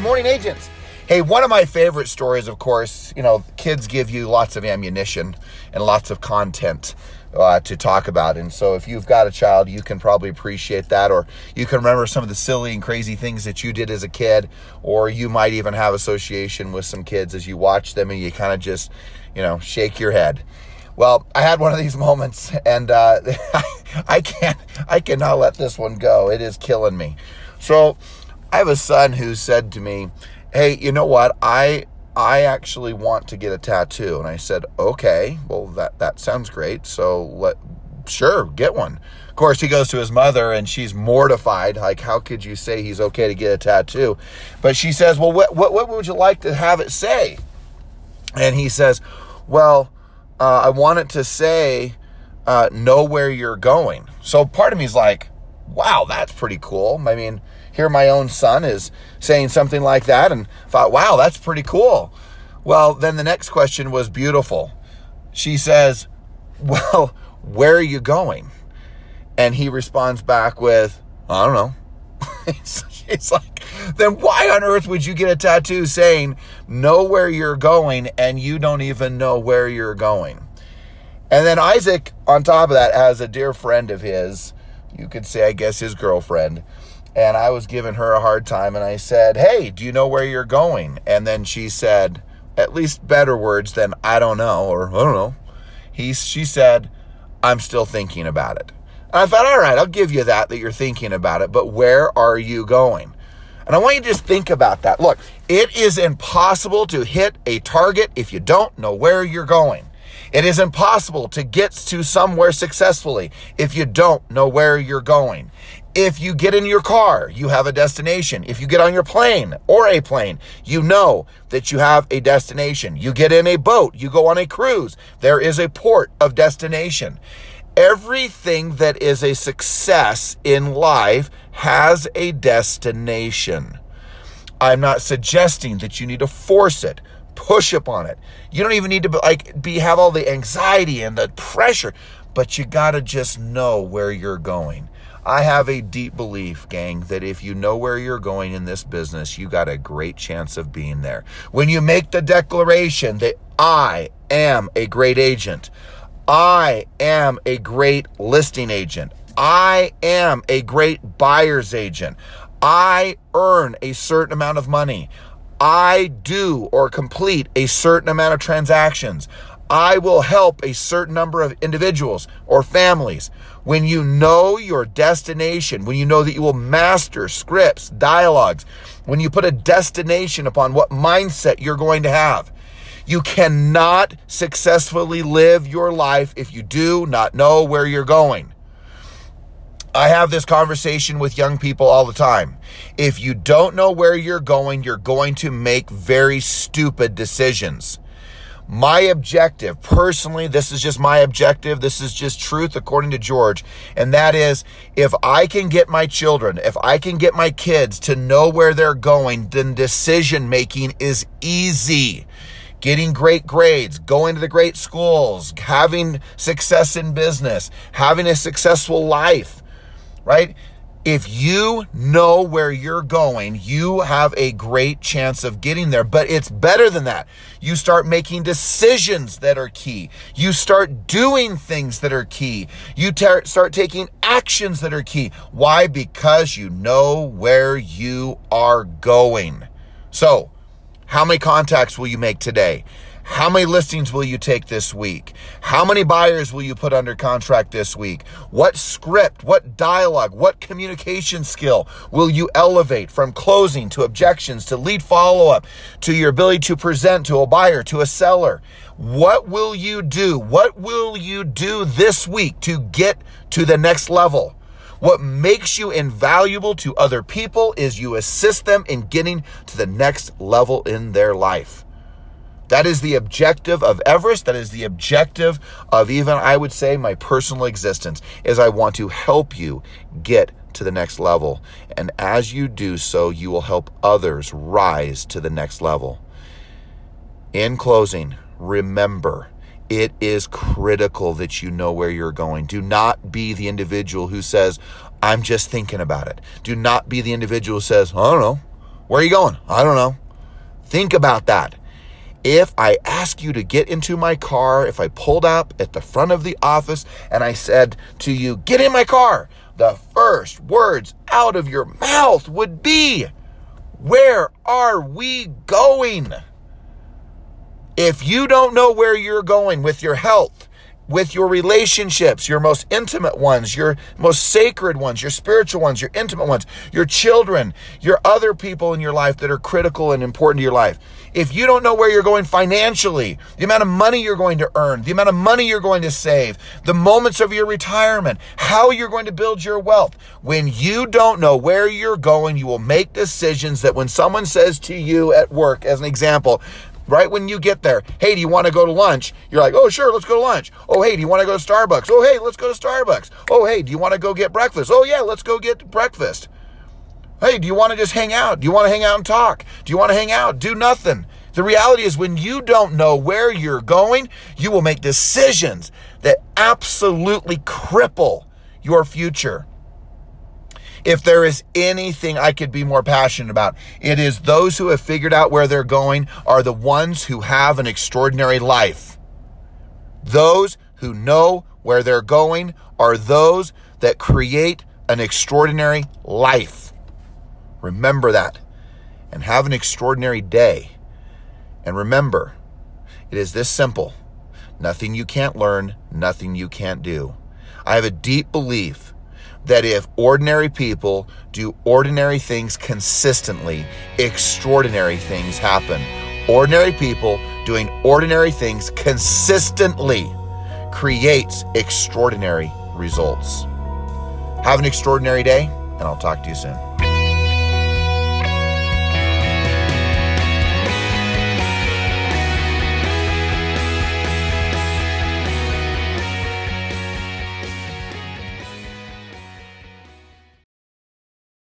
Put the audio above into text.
morning, agents. Hey, one of my favorite stories, of course, you know, kids give you lots of ammunition and lots of content uh, to talk about. And so, if you've got a child, you can probably appreciate that, or you can remember some of the silly and crazy things that you did as a kid, or you might even have association with some kids as you watch them and you kind of just, you know, shake your head. Well, I had one of these moments, and uh, I can't, I cannot let this one go. It is killing me. So, I have a son who said to me, "Hey, you know what? I I actually want to get a tattoo." And I said, "Okay, well that that sounds great. So let sure, get one." Of course, he goes to his mother and she's mortified. Like, how could you say he's okay to get a tattoo? But she says, "Well, what what, what would you like to have it say?" And he says, "Well, uh, I want it to say, uh, know where you're going." So part of me is like, "Wow, that's pretty cool." I mean, here my own son is saying something like that and thought, wow, that's pretty cool. Well, then the next question was beautiful. She says, well, where are you going? And he responds back with, I don't know. it's like, then why on earth would you get a tattoo saying, know where you're going and you don't even know where you're going? And then Isaac, on top of that, has a dear friend of his, you could say, I guess, his girlfriend, and I was giving her a hard time and I said, Hey, do you know where you're going? And then she said, at least better words than I don't know or I don't know. He, she said, I'm still thinking about it. And I thought, all right, I'll give you that, that you're thinking about it, but where are you going? And I want you to just think about that. Look, it is impossible to hit a target if you don't know where you're going. It is impossible to get to somewhere successfully if you don't know where you're going. If you get in your car, you have a destination. If you get on your plane or a plane, you know that you have a destination. You get in a boat, you go on a cruise, there is a port of destination. Everything that is a success in life has a destination. I'm not suggesting that you need to force it, push up on it. You don't even need to like be have all the anxiety and the pressure, but you got to just know where you're going. I have a deep belief, gang, that if you know where you're going in this business, you got a great chance of being there. When you make the declaration that I am a great agent, I am a great listing agent, I am a great buyer's agent, I earn a certain amount of money, I do or complete a certain amount of transactions. I will help a certain number of individuals or families. When you know your destination, when you know that you will master scripts, dialogues, when you put a destination upon what mindset you're going to have, you cannot successfully live your life if you do not know where you're going. I have this conversation with young people all the time. If you don't know where you're going, you're going to make very stupid decisions. My objective, personally, this is just my objective. This is just truth according to George. And that is if I can get my children, if I can get my kids to know where they're going, then decision making is easy. Getting great grades, going to the great schools, having success in business, having a successful life, right? if you know where you're going, you have a great chance of getting there. But it's better than that. You start making decisions that are key. You start doing things that are key. You tar- start taking actions that are key. Why? Because you know where you are going. So, how many contacts will you make today? How many listings will you take this week? How many buyers will you put under contract this week? What script, what dialogue, what communication skill will you elevate from closing to objections to lead follow up to your ability to present to a buyer, to a seller? What will you do? What will you do this week to get to the next level? What makes you invaluable to other people is you assist them in getting to the next level in their life. That is the objective of Everest. That is the objective of even, I would say, my personal existence, is I want to help you get to the next level. And as you do so, you will help others rise to the next level. In closing, remember, it is critical that you know where you're going. Do not be the individual who says, I'm just thinking about it. Do not be the individual who says, I don't know. Where are you going? I don't know. Think about that. If I ask you to get into my car, if I pulled up at the front of the office and I said to you, get in my car, the first words out of your mouth would be, where are we going? If you don't know where you're going with your health, with your relationships, your most intimate ones, your most sacred ones, your spiritual ones, your intimate ones, your children, your other people in your life that are critical and important to your life. If you don't know where you're going financially, the amount of money you're going to earn, the amount of money you're going to save, the moments of your retirement, how you're going to build your wealth, when you don't know where you're going, you will make decisions that when someone says to you at work, as an example, right when you get there. Hey, do you want to go to lunch? You're like, oh, sure, let's go to lunch. Oh, hey, do you want to go to Starbucks? Oh, hey, let's go to Starbucks. Oh, hey, do you want to go get breakfast? Oh, yeah, let's go get breakfast. Hey, do you want to just hang out? Do you want to hang out and talk? Do you want to hang out? Do nothing. The reality is, when you don't know where you're going, you will make decisions that absolutely cripple your future. If there is anything I could be more passionate about, it is those who have figured out where they're going are the ones who have an extraordinary life. Those who know where they're going are those that create an extraordinary life. Remember that and have an extraordinary day. And remember, it is this simple nothing you can't learn, nothing you can't do. I have a deep belief that if ordinary people do ordinary things consistently, extraordinary things happen. Ordinary people doing ordinary things consistently creates extraordinary results. Have an extraordinary day, and I'll talk to you soon.